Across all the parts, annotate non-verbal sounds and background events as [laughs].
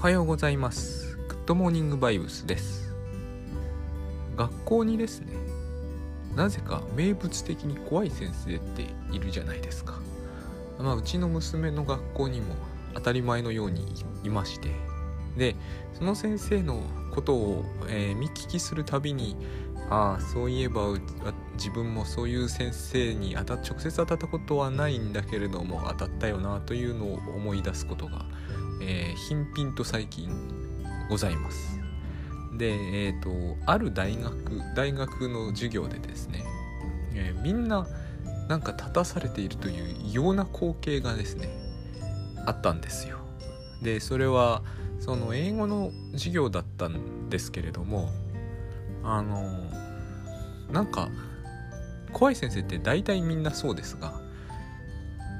はようございます。グッドモーニングバイブスです。学校にですねなぜか名物的に怖い先生っているじゃないですか。まあうちの娘の学校にも当たり前のようにいまして。でその先生のことを、えー、見聞きするたびにああそういえば自分もそういう先生に当た直接当たったことはないんだけれども当たったよなというのを思い出すことが、えー、頻々と最近ございます。で、えーと、ある大学大学の授業でですね、えー、みんななんか立たされているという異様な光景がですねあったんですよ。でそれはその英語の授業だったんですけれどもあのなんか怖い先生って大体みんなそうですが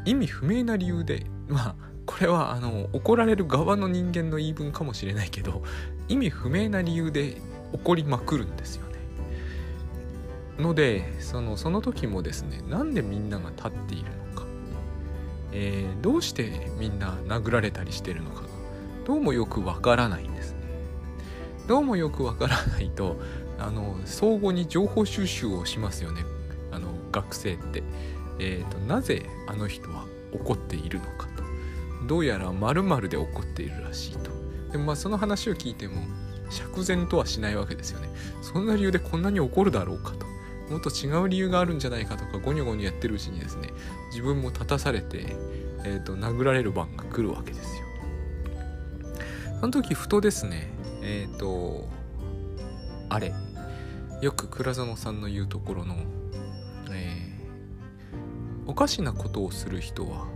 意味不明な理由でまあこれはあの怒られる側の人間の言い分かもしれないけど意味不明な理由で怒りまくるんですよね。のでそのその時もですねなんでみんなが立っているのか、えー、どうしてみんな殴られたりしてるのかがどうもよくわからないんですね。どうもよくわからないとあの相互に情報収集をしますよねあの学生って。えーと、なぜあの人は怒っているのかとどうやら〇〇で怒っているらしいと。でもまあその話を聞いても釈然とはしないわけですよね。そんな理由でこんなに怒るだろうかと。もっと違う理由があるんじゃないかとかゴニョゴニョやってるうちにですね自分も立たされて、えーと、殴られる番が来るわけですよ。その時ふとですねえっ、ー、とあれよく倉園さんの言うところの、えー、おかしなことをする人は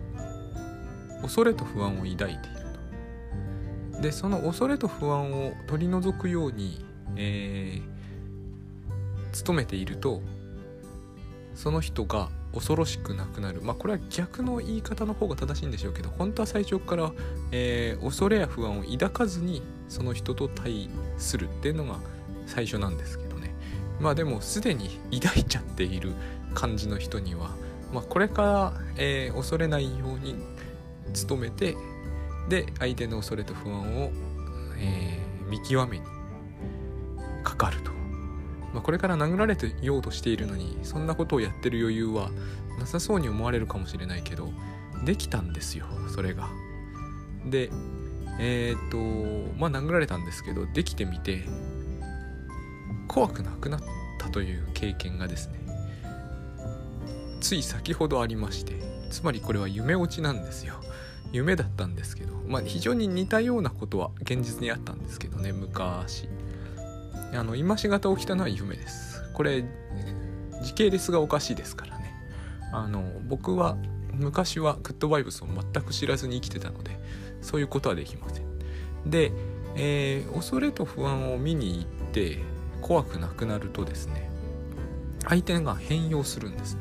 恐れと不安を抱いていると。でその恐れと不安を取り除くように、えー、努めているとその人が恐ろしくなくなる。まあこれは逆の言い方の方が正しいんでしょうけど本当は最初から、えー、恐れや不安を抱かずにその人と対するっていうのが最初なんですけどね。まあでもすでに抱いちゃっている感じの人には、まあ、これから、えー、恐れないように努めてで相手の恐れと不安を、えー、見極めにかかると、まあ、これから殴られてようとしているのにそんなことをやってる余裕はなさそうに思われるかもしれないけどできたんですよそれが。でえっ、とまあ殴られたんですけどできてみて怖くなくなったという経験がですねつい先ほどありましてつまりこれは夢落ちなんですよ夢だったんですけどまあ非常に似たようなことは現実にあったんですけどね昔。あの今しがた起きたのは夢です。これ時系列がおかしいですからね。あの僕は昔はグッドバイブスを全く知らずに生きてたのでそういうことはできません。で、えー、恐れと不安を見に行って怖くなくなるとですね相手が変容するんですね、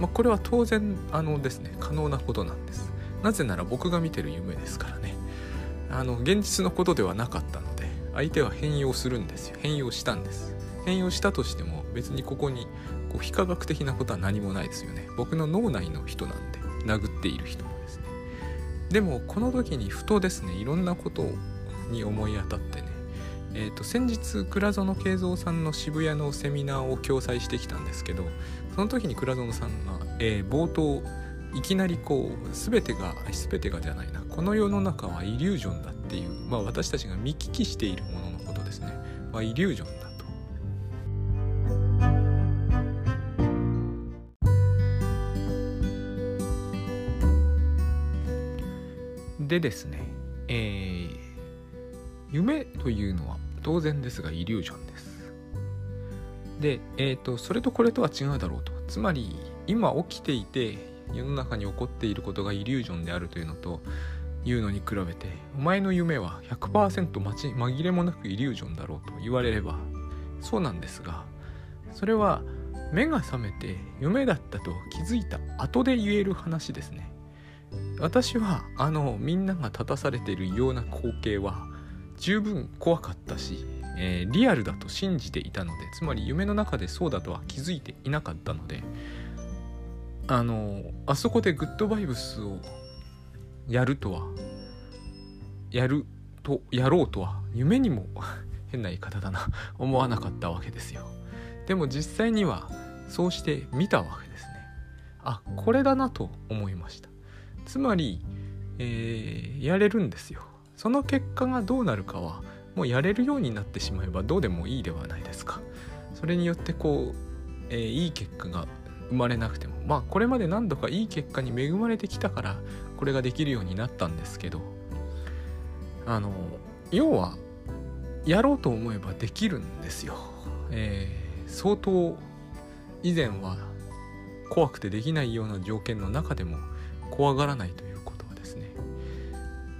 まあ、これは当然あのですね可能なことなんです。なぜなら僕が見てる夢ですからね。あの現実のことではなかったので相手は変容するんですよ。変容したんです。変容したとしても別にここにこう非科学的なことは何もないですよね。僕の脳内の人なんで殴っている人もですね。でもこの時にふとですねいろんなことに思い当たってね。えーと、先日倉園慶三さんの渋谷のセミナーを共催してきたんですけどその時に倉園さんが、えー、冒頭いきなりこう全てが全てがじゃないなこの世の中はイリュージョンだっていう、まあ、私たちが見聞きしているもののことですね、まあ、イリュージョンだと。でですね、えー、夢というのは当然ですがイリュージョンです。で、えーと、それとこれとは違うだろうと。つまり今起きていて世の中に起こっていることがイリュージョンであるというのというのに比べてお前の夢は100%まち紛れもなくイリュージョンだろうと言われればそうなんですがそれは目が覚めて夢だったと気づいた後で言える話ですね。私はあのみんなが立たされている異様な光景は十分怖かったし、えー、リアルだと信じていたのでつまり夢の中でそうだとは気づいていなかったのであのあそこでグッドバイブスをやるとはやるとやろうとは夢にも [laughs] 変な言い方だな [laughs] 思わなかったわけですよ。でも実際にはそうして見たわけですね。あこれだなと思いました。つまり、えー、やれるんですよ。その結果がどうなるかはもうやれるようになってしまえばどうでもいいではないですか。それによってこう、えー、いい結果が生まれなくても。まあこれまで何度かいい結果に恵まれてきたからこれができるようになったんですけど。あの要はやろうと思えばできるんですよ、えー、相当以前は怖くてできないような条件の中でも怖がらないということはですね。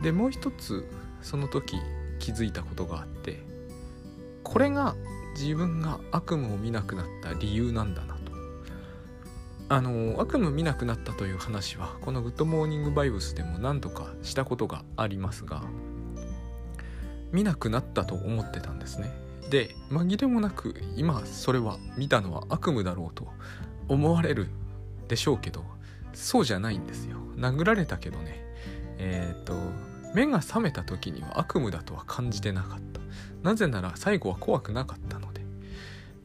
でもう一つその時気づいたことがあってこれが自分が悪夢を見なくなった理由なんだな。あの悪夢見なくなったという話はこの「グッドモーニングバイブス」でも何度かしたことがありますが見なくなったと思ってたんですね。で紛れもなく今それは見たのは悪夢だろうと思われるでしょうけどそうじゃないんですよ。殴られたけどね。えっ、と目が覚めた時には悪夢だとは感じてなかった。なぜなら最後は怖くなかったの。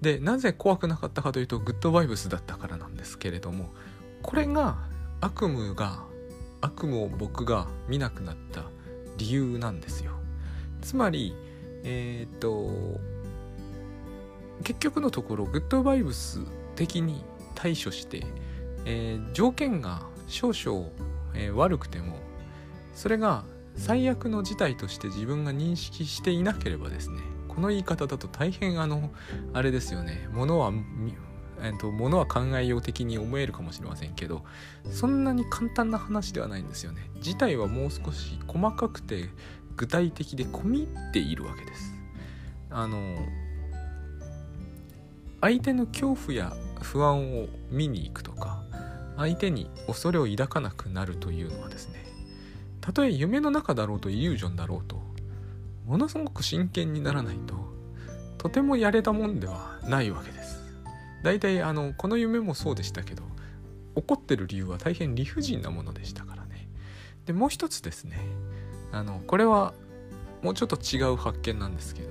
でなぜ怖くなかったかというとグッドバイブスだったからなんですけれどもこれが悪夢が悪夢を僕が見なくなった理由なんですよ。つまりえっ、と結局のところグッドバイブス的に対処して、えー、条件が少々、えー、悪くてもそれが最悪の事態として自分が認識していなければですねこの言い方だと大変あのあれですよね。ものはえっと、ものは考えよう的に思えるかもしれませんけどそんなに簡単な話ではないんですよね。事態はもう少し細かくて具体的で込み入っているわけです。あの相手の恐怖や不安を見に行くとか相手に恐れを抱かなくなるというのはですねたとえ夢の中だろうとイリュージョンだろうとものすごく真剣にならないととてもやれたもんではないわけです。大体あのこの夢もそうでしたけど怒ってる理由は大変理不尽なものでしたからね。でもう一つですね。あのこれはもうちょっと違う発見なんですけど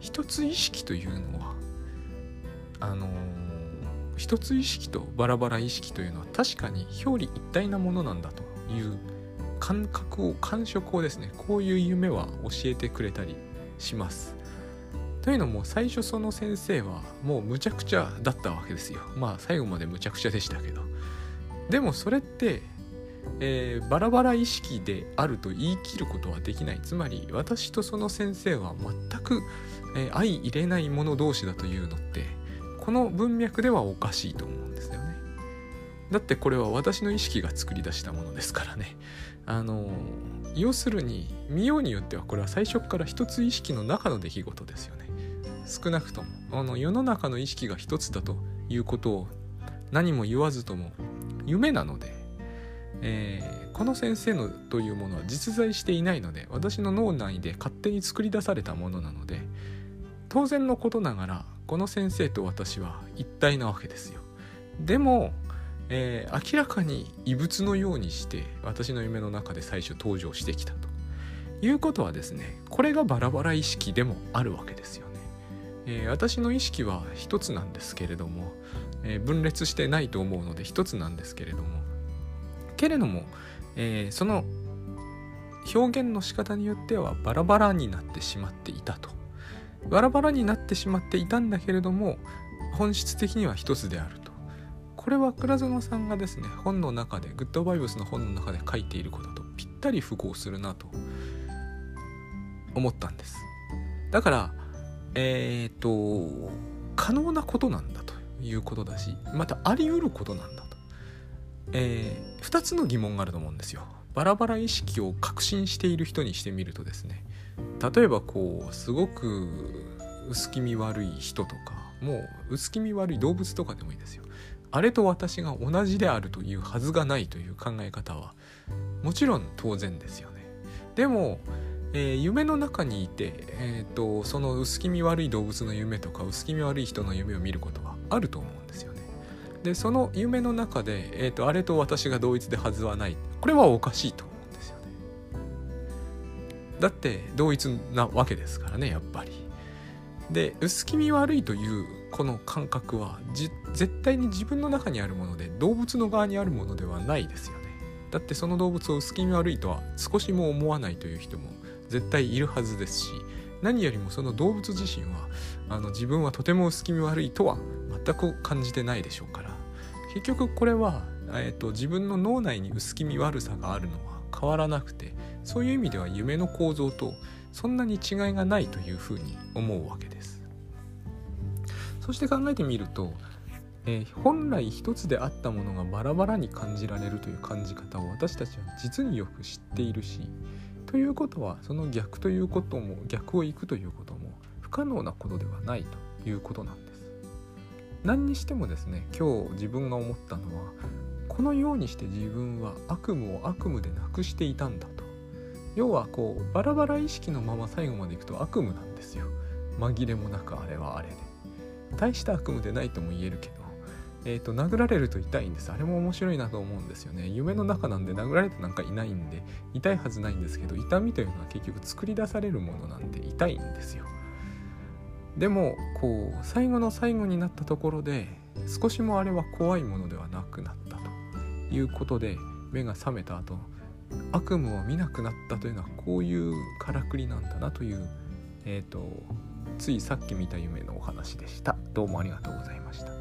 一つ意識というのはあの一つ意識とバラバラ意識というのは確かに表裏一体なものなんだという感覚を感触をですねこういう夢は教えてくれたりします。というのも最初その先生はもうむちゃくちゃだったわけですよ。まあ最後までむちゃくちゃでしたけど。でもそれってえー、バラバラ意識であると言い切ることはできない。つまり私とその先生は全く、えー、相入れない者同士だというのってこの文脈ではおかしいと思うんですよね。だってこれは私の意識が作り出したものですからね。あの要するに見ようによってはこれは最初から一つ意識の中の出来事ですよね。少なくともあの世の中の意識が一つだということを何も言わずとも夢なのでえー、この先生のというものは実在していないので私の脳内で勝手に作り出されたものなので当然のことながらこの先生と私は一体なわけですよ。でも、えー、明らかに異物のようにして私の夢の中で最初登場してきたと。いうことはですねこれがバラバラ意識でもあるわけですよね、えー、私の意識は一つなんですけれども、え分裂してないと思うので一つなんですけれども。けれども、えー、その表現の仕方によってはバラバラになってしまっていたと。バラバラになってしまっていたんだけれども本質的には一つであると。これは倉園さんがですね本の中でグッドバイブスの本の中で書いていることとぴったり符合するなと思ったんです。だからえっ、と可能なことなんだということだしまたあり得ることなんだと。えー、2つの疑問があると思うんですよ。バラバラ意識を確信している人にしてみるとですね例えばこうすごく薄気味悪い人とかもう薄気味悪い動物とかでもいいですよ。あれと私が同じであるというはずがないという考え方はもちろん当然ですよね。でも、えー、夢の中にいて、えーとその薄気味悪い動物の夢とか薄気味悪い人の夢を見ることはあると思うんですよね。でその夢の中で、えーと、あれと私が同一ではずはない。これはおかしいと思うんですよね。だって同一なわけですからねやっぱり。で薄気味悪いというこの感覚は絶対に自分の中にあるもので動物の側にあるものではないですよね。だってその動物を薄気味悪いとは少しも思わないという人も絶対いるはずですし何よりもその動物自身はあの自分はとても薄気味悪いとは全く感じてないでしょうから。結局これは、えーと、自分の脳内に薄気味悪さがあるのは変わらなくてそういう意味では夢の構造とそんなに違いがないというふうに思うわけです。そして考えてみると、えー、本来一つであったものがバラバラに感じられるという感じ方を私たちは実によく知っているしということはその逆ということも逆をいくということも不可能なことではないということなんです。何にしてもですね今日自分が思ったのはこのようにして自分は悪夢を悪夢でなくしていたんだと。要はこうバラバラ意識のまま最後までいくと悪夢なんですよ。紛れもなくあれはあれで。大した悪夢でないとも言えるけどえーと、殴られると痛いんです。あれも面白いなと思うんですよね。夢の中なんで殴られてなんかいないんで痛いはずないんですけど痛みというのは結局作り出されるものなんで痛いんですよ。でもこう最後の最後になったところで少しもあれは怖いものではなくなったということで目が覚めた後悪夢を見なくなったというのはこういうからくりなんだなというえっ、ー、とついさっき見た夢のお話でした。どうもありがとうございました。